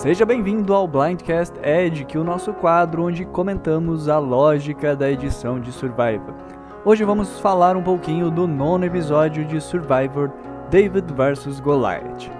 Seja bem-vindo ao Blindcast Edge, que é o nosso quadro onde comentamos a lógica da edição de Survivor. Hoje vamos falar um pouquinho do nono episódio de Survivor David vs Goliath.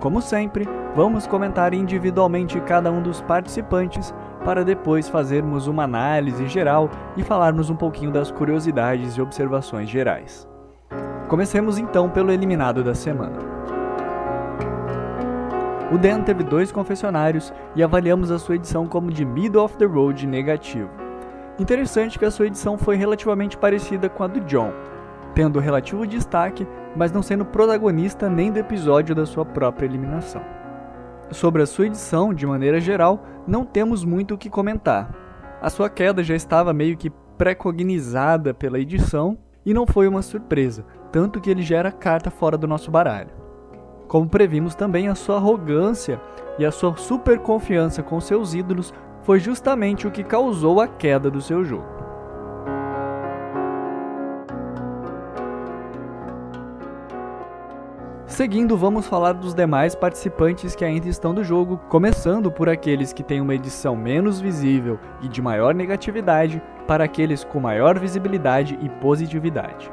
Como sempre, vamos comentar individualmente cada um dos participantes para depois fazermos uma análise geral e falarmos um pouquinho das curiosidades e observações gerais. Comecemos então pelo eliminado da semana. O Dan teve dois confessionários e avaliamos a sua edição como de middle of the road negativo. Interessante que a sua edição foi relativamente parecida com a do John, tendo relativo destaque, mas não sendo protagonista nem do episódio da sua própria eliminação. Sobre a sua edição, de maneira geral, não temos muito o que comentar. A sua queda já estava meio que pré-cognizada pela edição e não foi uma surpresa, tanto que ele já era carta fora do nosso baralho. Como previmos também, a sua arrogância e a sua super confiança com seus ídolos foi justamente o que causou a queda do seu jogo. Seguindo, vamos falar dos demais participantes que ainda estão do jogo, começando por aqueles que têm uma edição menos visível e de maior negatividade, para aqueles com maior visibilidade e positividade.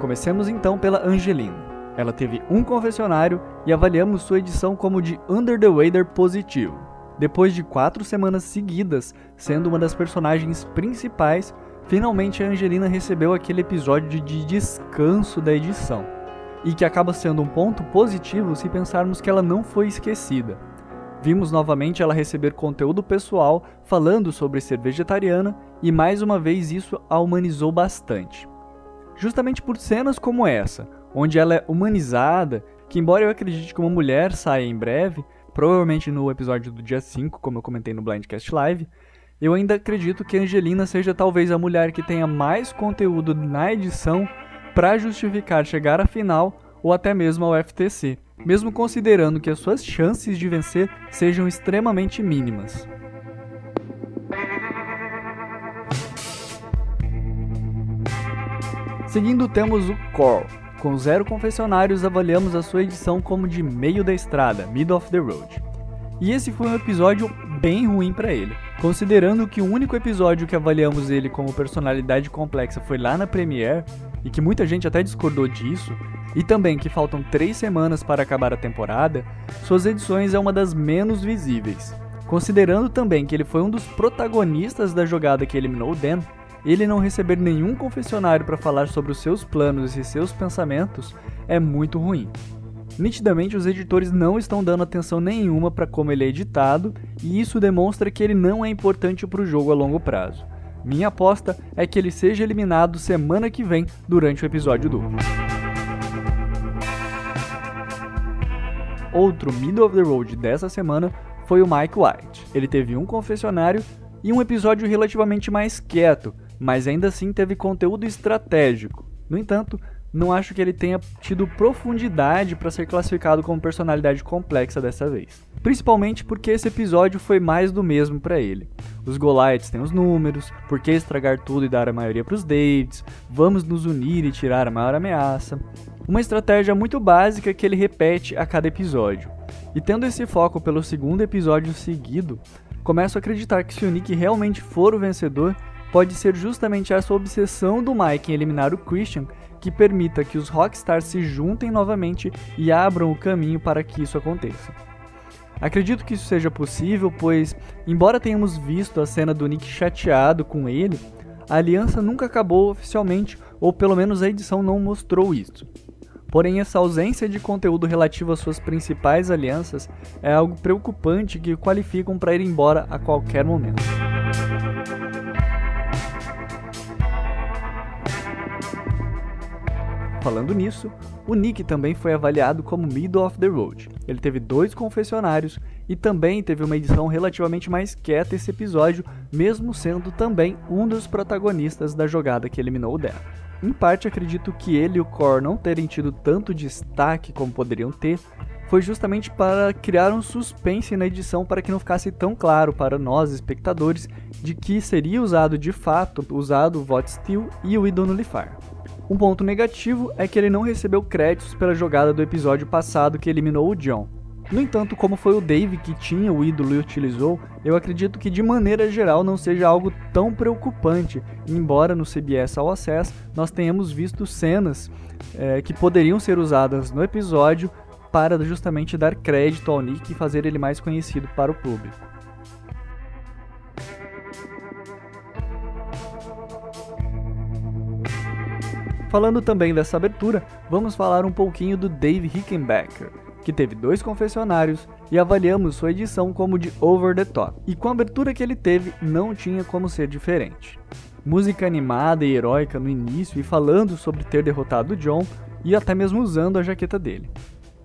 Comecemos então pela Angelina. Ela teve um confessionário e avaliamos sua edição como de Under the Weather positivo. Depois de quatro semanas seguidas sendo uma das personagens principais, finalmente a Angelina recebeu aquele episódio de descanso da edição. E que acaba sendo um ponto positivo se pensarmos que ela não foi esquecida. Vimos novamente ela receber conteúdo pessoal falando sobre ser vegetariana e mais uma vez isso a humanizou bastante justamente por cenas como essa, onde ela é humanizada, que embora eu acredite que uma mulher saia em breve, provavelmente no episódio do dia 5, como eu comentei no Blindcast Live, eu ainda acredito que Angelina seja talvez a mulher que tenha mais conteúdo na edição para justificar chegar à final ou até mesmo ao FTC, mesmo considerando que as suas chances de vencer sejam extremamente mínimas. Seguindo temos o Core. Com zero confessionários, avaliamos a sua edição como de meio da estrada, middle of the road. E esse foi um episódio bem ruim para ele, considerando que o único episódio que avaliamos ele como personalidade complexa foi lá na Premiere, e que muita gente até discordou disso, e também que faltam três semanas para acabar a temporada, suas edições é uma das menos visíveis. Considerando também que ele foi um dos protagonistas da jogada que eliminou o Dan, ele não receber nenhum confessionário para falar sobre os seus planos e seus pensamentos é muito ruim. Nitidamente, os editores não estão dando atenção nenhuma para como ele é editado, e isso demonstra que ele não é importante para o jogo a longo prazo. Minha aposta é que ele seja eliminado semana que vem durante o episódio duplo. Outro middle of the road dessa semana foi o Mike White. Ele teve um confessionário e um episódio relativamente mais quieto, mas ainda assim teve conteúdo estratégico. No entanto, não acho que ele tenha tido profundidade para ser classificado como personalidade complexa dessa vez. Principalmente porque esse episódio foi mais do mesmo para ele. Os Goliaths têm os números, por que estragar tudo e dar a maioria para os Davids, vamos nos unir e tirar a maior ameaça. Uma estratégia muito básica que ele repete a cada episódio. E tendo esse foco pelo segundo episódio seguido, começo a acreditar que se o Nick realmente for o vencedor, pode ser justamente essa obsessão do Mike em eliminar o Christian que permita que os Rockstars se juntem novamente e abram o caminho para que isso aconteça. Acredito que isso seja possível, pois, embora tenhamos visto a cena do Nick chateado com ele, a aliança nunca acabou oficialmente, ou pelo menos a edição não mostrou isso. Porém, essa ausência de conteúdo relativo às suas principais alianças é algo preocupante que qualificam para ir embora a qualquer momento. Falando nisso, o Nick também foi avaliado como middle of the road. Ele teve dois confessionários e também teve uma edição relativamente mais quieta esse episódio, mesmo sendo também um dos protagonistas da jogada que eliminou o Dan. Em parte, acredito que ele e o Core não terem tido tanto destaque como poderiam ter, foi justamente para criar um suspense na edição para que não ficasse tão claro para nós, espectadores, de que seria usado de fato usado o Vote Steel e o Idol Nullifar. Um ponto negativo é que ele não recebeu créditos pela jogada do episódio passado que eliminou o John. No entanto, como foi o Dave que tinha o ídolo e utilizou, eu acredito que de maneira geral não seja algo tão preocupante, embora no CBS All Access nós tenhamos visto cenas é, que poderiam ser usadas no episódio para justamente dar crédito ao Nick e fazer ele mais conhecido para o público. Falando também dessa abertura, vamos falar um pouquinho do Dave Rickenbacker, que teve dois confessionários e avaliamos sua edição como de over the top. E com a abertura que ele teve, não tinha como ser diferente. Música animada e heróica no início e falando sobre ter derrotado John e até mesmo usando a jaqueta dele.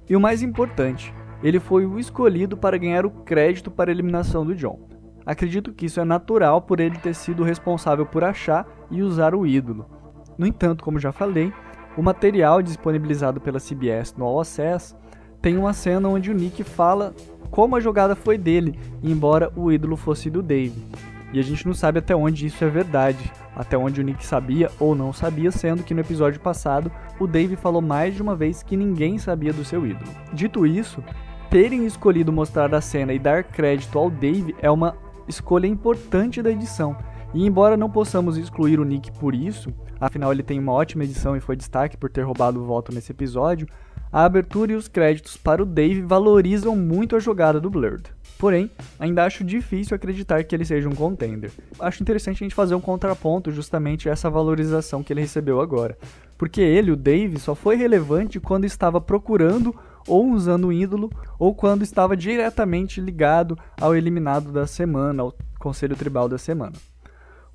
E o mais importante, ele foi o escolhido para ganhar o crédito para a eliminação do John. Acredito que isso é natural por ele ter sido responsável por achar e usar o ídolo, no entanto, como já falei, o material disponibilizado pela CBS no All Access tem uma cena onde o Nick fala como a jogada foi dele, embora o ídolo fosse do Dave. E a gente não sabe até onde isso é verdade, até onde o Nick sabia ou não sabia, sendo que no episódio passado o Dave falou mais de uma vez que ninguém sabia do seu ídolo. Dito isso, terem escolhido mostrar a cena e dar crédito ao Dave é uma escolha importante da edição. E embora não possamos excluir o Nick por isso, afinal ele tem uma ótima edição e foi destaque por ter roubado o voto nesse episódio, a abertura e os créditos para o Dave valorizam muito a jogada do Blurred. Porém, ainda acho difícil acreditar que ele seja um contender. Acho interessante a gente fazer um contraponto justamente a essa valorização que ele recebeu agora. Porque ele, o Dave, só foi relevante quando estava procurando ou usando um ídolo, ou quando estava diretamente ligado ao eliminado da semana, ao conselho tribal da semana.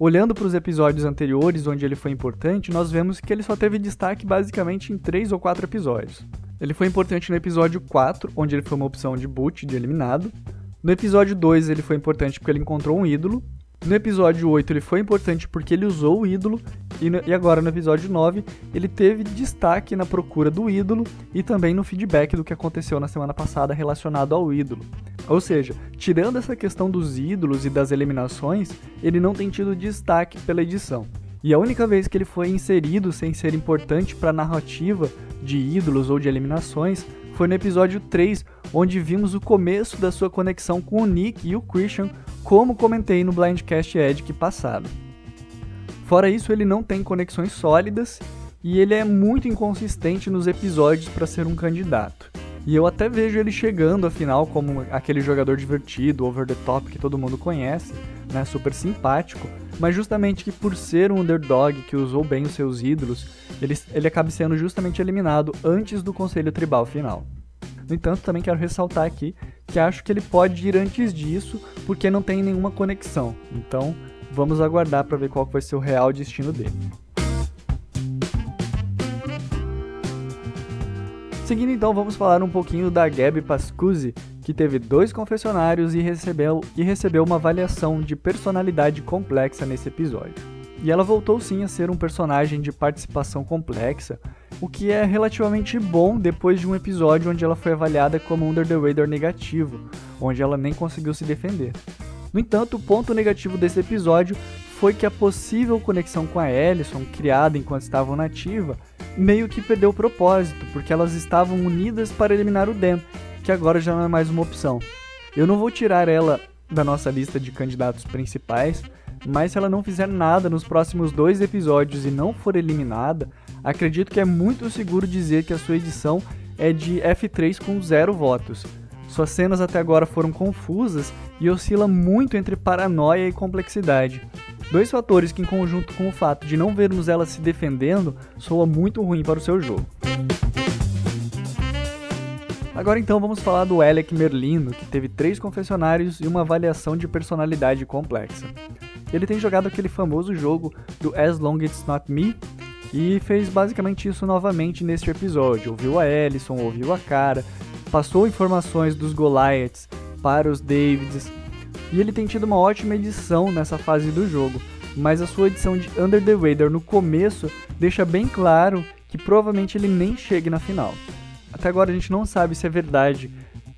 Olhando para os episódios anteriores, onde ele foi importante, nós vemos que ele só teve destaque basicamente em 3 ou 4 episódios. Ele foi importante no episódio 4, onde ele foi uma opção de boot, de eliminado. No episódio 2, ele foi importante porque ele encontrou um ídolo. No episódio 8 ele foi importante porque ele usou o ídolo, e, no, e, agora no episódio 9 ele teve destaque na procura do ídolo e também no feedback do que aconteceu na semana passada relacionado ao ídolo. Ou seja, tirando essa questão dos ídolos e das eliminações, ele não tem tido destaque pela edição. E a única vez que ele foi inserido sem ser importante para a narrativa de ídolos ou de eliminações foi no episódio 3, onde vimos o começo da sua conexão com o Nick e o Christian, como comentei no Blindcast Edic passado. Fora isso, ele não tem conexões sólidas e ele é muito inconsistente nos episódios para ser um candidato. E eu até vejo ele chegando, afinal, como aquele jogador divertido, over the top que todo mundo conhece, né, super simpático, mas justamente que por ser um underdog que usou bem os seus ídolos, ele, ele acaba sendo justamente eliminado antes do conselho tribal final. No entanto, também quero ressaltar aqui que acho que ele pode ir antes disso, porque não tem nenhuma conexão. Então, vamos aguardar para ver qual vai ser o real destino dele. Seguindo então, vamos falar um pouquinho da Gabi Pascuzzi, que teve dois confessionários e recebeu, e recebeu uma avaliação de personalidade complexa nesse episódio. E ela voltou sim a ser um personagem de participação complexa, o que é relativamente bom depois de um episódio onde ela foi avaliada como Under the Radar negativo, onde ela nem conseguiu se defender. No entanto, o ponto negativo desse episódio foi que a possível conexão com a Ellison, criada enquanto estavam nativa, meio que perdeu o propósito, porque elas estavam unidas para eliminar o Dan, que agora já não é mais uma opção. Eu não vou tirar ela da nossa lista de candidatos principais, mas se ela não fizer nada nos próximos dois episódios e não for eliminada, acredito que é muito seguro dizer que a sua edição é de F3 com zero votos. Suas cenas até agora foram confusas e oscila muito entre paranoia e complexidade. Dois fatores que, em conjunto com o fato de não vermos ela se defendendo, soa muito ruim para o seu jogo. Agora então vamos falar do Alec Merlino, que teve três confessionários e uma avaliação de personalidade complexa. Ele tem jogado aquele famoso jogo do As Long It's Not Me e fez basicamente isso novamente neste episódio. Ouviu a Ellison, ouviu a cara, passou informações dos Goliaths para os Davids e ele tem tido uma ótima edição nessa fase do jogo, mas a sua edição de Under the Radar no começo deixa bem claro que provavelmente ele nem chegue na final. Até agora a gente não sabe se é verdade,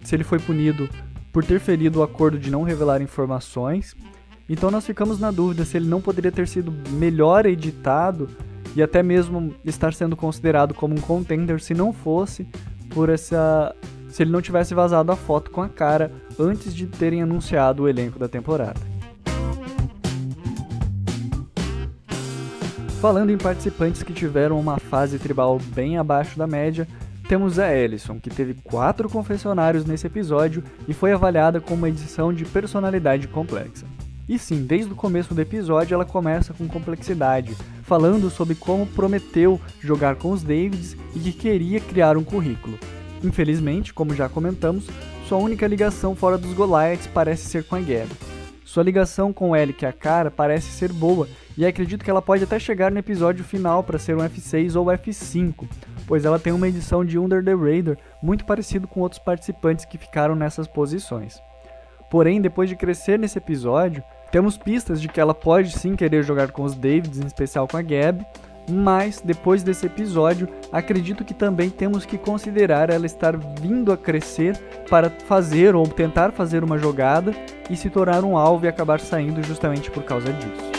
se ele foi punido por ter ferido o acordo de não revelar informações então nós ficamos na dúvida se ele não poderia ter sido melhor editado e até mesmo estar sendo considerado como um contender se não fosse por essa se ele não tivesse vazado a foto com a cara antes de terem anunciado o elenco da temporada. Falando em participantes que tiveram uma fase tribal bem abaixo da média, temos a Ellison, que teve quatro confessionários nesse episódio e foi avaliada com uma edição de personalidade complexa. E sim, desde o começo do episódio ela começa com complexidade, falando sobre como prometeu jogar com os Davids e que queria criar um currículo. Infelizmente, como já comentamos, sua única ligação fora dos Goliaths parece ser com a Gab. Sua ligação com Ellie e a Cara parece ser boa, e acredito que ela pode até chegar no episódio final para ser um F6 ou F5, pois ela tem uma edição de Under the Radar muito parecido com outros participantes que ficaram nessas posições. Porém, depois de crescer nesse episódio, temos pistas de que ela pode sim querer jogar com os Davids, em especial com a Gab, mas depois desse episódio, acredito que também temos que considerar ela estar vindo a crescer para fazer ou tentar fazer uma jogada e se tornar um alvo e acabar saindo justamente por causa disso.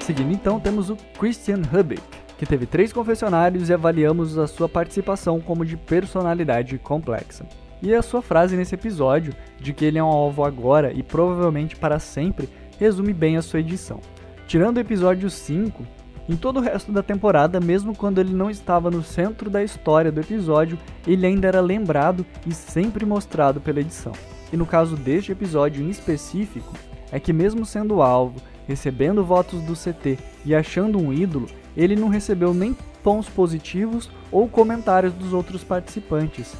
Seguindo então, temos o Christian Hubbick, que teve três confessionários e avaliamos a sua participação como de personalidade complexa. E a sua frase nesse episódio, de que ele é um alvo agora e provavelmente para sempre, resume bem a sua edição. Tirando o episódio 5, em todo o resto da temporada, mesmo quando ele não estava no centro da história do episódio, ele ainda era lembrado e sempre mostrado pela edição. E no caso deste episódio em específico, é que mesmo sendo alvo recebendo votos do CT e achando um ídolo, ele não recebeu nem pontos positivos ou comentários dos outros participantes.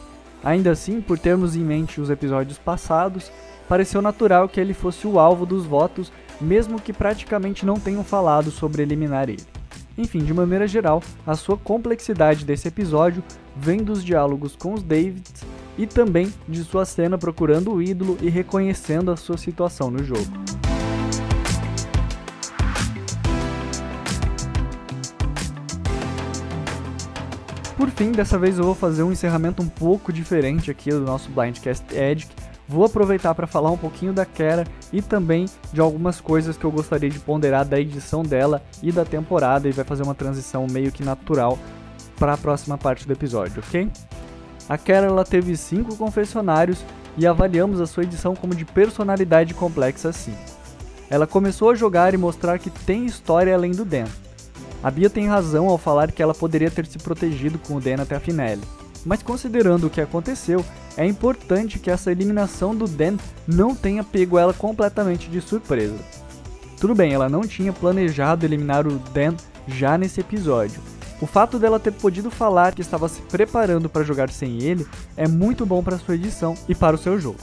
Ainda assim, por termos em mente os episódios passados, pareceu natural que ele fosse o alvo dos votos, mesmo que praticamente não tenham falado sobre eliminar ele. Enfim, de maneira geral, a sua complexidade desse episódio vem dos diálogos com os Davids e também de sua cena procurando o ídolo e reconhecendo a sua situação no jogo. Por fim, dessa vez eu vou fazer um encerramento um pouco diferente aqui do nosso Blindcast Edge. Vou aproveitar para falar um pouquinho da Kera e também de algumas coisas que eu gostaria de ponderar da edição dela e da temporada e vai fazer uma transição meio que natural para a próxima parte do episódio, ok? A Kera ela teve cinco confessionários e avaliamos a sua edição como de personalidade complexa sim. Ela começou a jogar e mostrar que tem história além do Dan, a Bia tem razão ao falar que ela poderia ter se protegido com o Dan até a finale. Mas considerando o que aconteceu, é importante que essa eliminação do Dan não tenha pego ela completamente de surpresa. Tudo bem, ela não tinha planejado eliminar o Dan já nesse episódio. O fato dela ter podido falar que estava se preparando para jogar sem ele é muito bom para sua edição e para o seu jogo.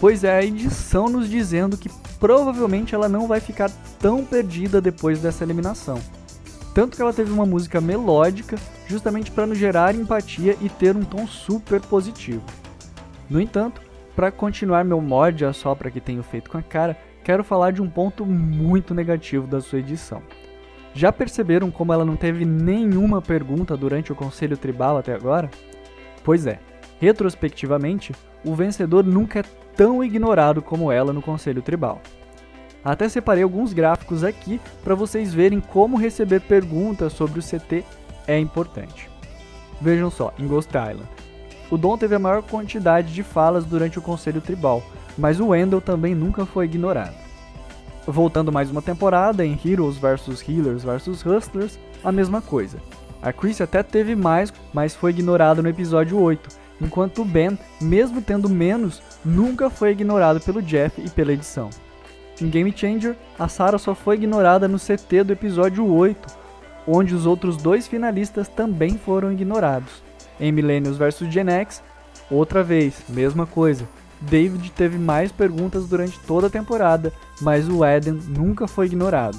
Pois é a edição nos dizendo que provavelmente ela não vai ficar tão perdida depois dessa eliminação. Tanto que ela teve uma música melódica, justamente para nos gerar empatia e ter um tom super positivo. No entanto, para continuar meu mod a sopra que tenho feito com a cara, quero falar de um ponto muito negativo da sua edição. Já perceberam como ela não teve nenhuma pergunta durante o Conselho Tribal até agora? Pois é, retrospectivamente, o vencedor nunca é tão ignorado como ela no Conselho Tribal. Até separei alguns gráficos aqui para vocês verem como receber perguntas sobre o CT é importante. Vejam só, em Ghost Island. O Dom teve a maior quantidade de falas durante o Conselho Tribal, mas o Wendell também nunca foi ignorado. Voltando mais uma temporada, em Heroes vs Healers vs Hustlers, a mesma coisa. A Chris até teve mais, mas foi ignorado no episódio 8, enquanto o Ben, mesmo tendo menos, nunca foi ignorado pelo Jeff e pela edição. Em Game Changer, a Sarah só foi ignorada no CT do episódio 8, onde os outros dois finalistas também foram ignorados. Em Millennials vs Gen X, outra vez, mesma coisa. David teve mais perguntas durante toda a temporada, mas o Eden nunca foi ignorado.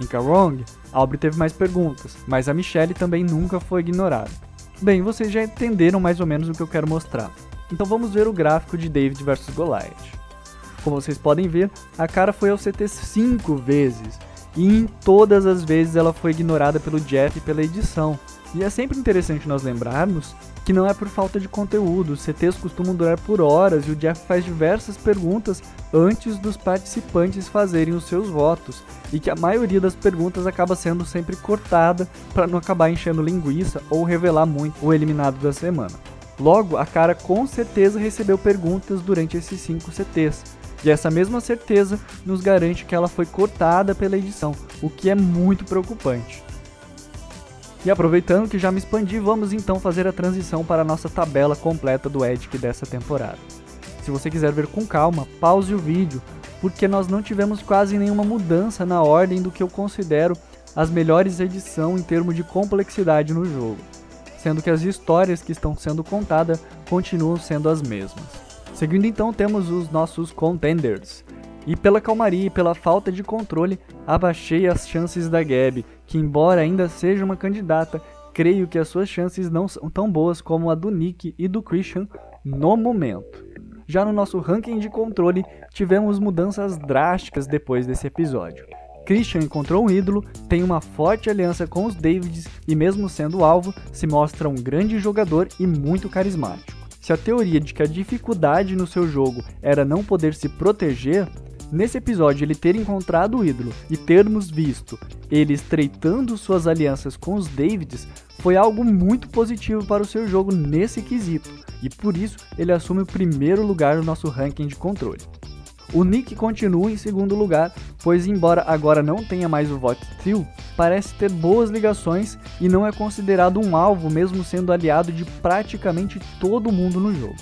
Em Karong, Aubrey teve mais perguntas, mas a Michelle também nunca foi ignorada. Bem, vocês já entenderam mais ou menos o que eu quero mostrar. Então vamos ver o gráfico de David vs Goliath. Como vocês podem ver, a cara foi ao CT cinco vezes, e em todas as vezes ela foi ignorada pelo Jeff e pela edição. E é sempre interessante nós lembrarmos que não é por falta de conteúdo. Os CTs costumam durar por horas e o Jeff faz diversas perguntas antes dos participantes fazerem os seus votos, e que a maioria das perguntas acaba sendo sempre cortada para não acabar enchendo linguiça ou revelar muito o eliminado da semana. Logo, a cara com certeza recebeu perguntas durante esses 5 CTs, e essa mesma certeza nos garante que ela foi cortada pela edição, o que é muito preocupante. E aproveitando que já me expandi, vamos então fazer a transição para a nossa tabela completa do Edic dessa temporada. Se você quiser ver com calma, pause o vídeo, porque nós não tivemos quase nenhuma mudança na ordem do que eu considero as melhores edições em termos de complexidade no jogo, sendo que as histórias que estão sendo contadas continuam sendo as mesmas. Seguindo então, temos os nossos contenders. E pela calmaria e pela falta de controle, abaixei as chances da Gabi, que embora ainda seja uma candidata, creio que as suas chances não são tão boas como a do Nick e do Christian no momento. Já no nosso ranking de controle, tivemos mudanças drásticas depois desse episódio. Christian encontrou um ídolo, tem uma forte aliança com os Davids e, mesmo sendo alvo, se mostra um grande jogador e muito carismático. Se a teoria de que a dificuldade no seu jogo era não poder se proteger, Nesse episódio, ele ter encontrado o ídolo e termos visto ele estreitando suas alianças com os Davids foi algo muito positivo para o seu jogo nesse quesito, e por isso ele assume o primeiro lugar no nosso ranking de controle. O Nick continua em segundo lugar, pois embora agora não tenha mais o Vote Trio, parece ter boas ligações e não é considerado um alvo mesmo sendo aliado de praticamente todo mundo no jogo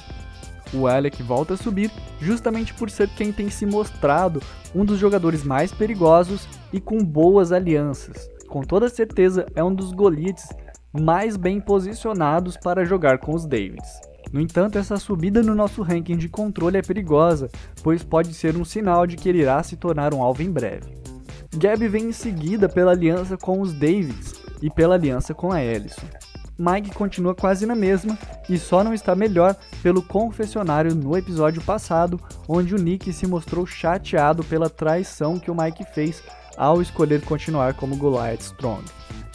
o Alec volta a subir justamente por ser quem tem se mostrado um dos jogadores mais perigosos e com boas alianças. Com toda certeza é um dos Goliaths mais bem posicionados para jogar com os Davids. No entanto, essa subida no nosso ranking de controle é perigosa, pois pode ser um sinal de que ele irá se tornar um alvo em breve. Gab vem em seguida pela aliança com os Davids e pela aliança com a Ellison. Mike continua quase na mesma e só não está melhor pelo confessionário no episódio passado, onde o Nick se mostrou chateado pela traição que o Mike fez ao escolher continuar como Goliath Strong.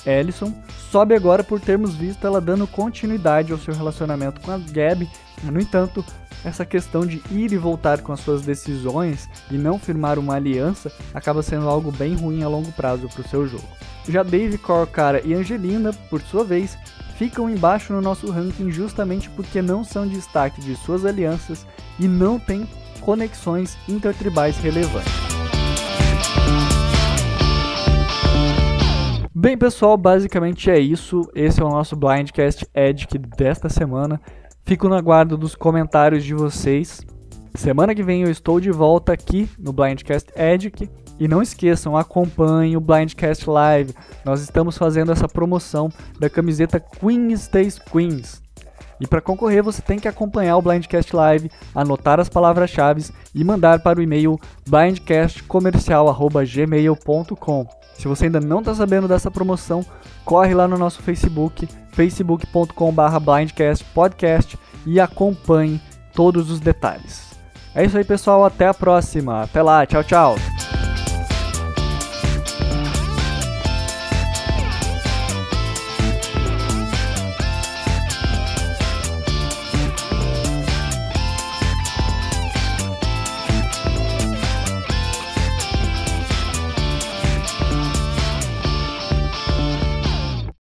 Ellison sobe agora por termos visto ela dando continuidade ao seu relacionamento com a Gab, no entanto, essa questão de ir e voltar com as suas decisões e não firmar uma aliança acaba sendo algo bem ruim a longo prazo para o seu jogo. Já Dave, Corcara e Angelina, por sua vez, ficam embaixo no nosso ranking justamente porque não são destaque de suas alianças e não têm conexões intertribais relevantes. Bem, pessoal, basicamente é isso. Esse é o nosso Blindcast Edic desta semana. Fico no aguardo dos comentários de vocês. Semana que vem eu estou de volta aqui no Blindcast Edic e não esqueçam, acompanhem o Blindcast Live. Nós estamos fazendo essa promoção da camiseta Queen Stays Queens. E para concorrer, você tem que acompanhar o Blindcast Live, anotar as palavras-chave e mandar para o e-mail blindcastcomercial@gmail.com. Se você ainda não está sabendo dessa promoção, corre lá no nosso Facebook, facebook.com/blindcastpodcast e acompanhe todos os detalhes. É isso aí, pessoal. Até a próxima. Até lá. Tchau, tchau.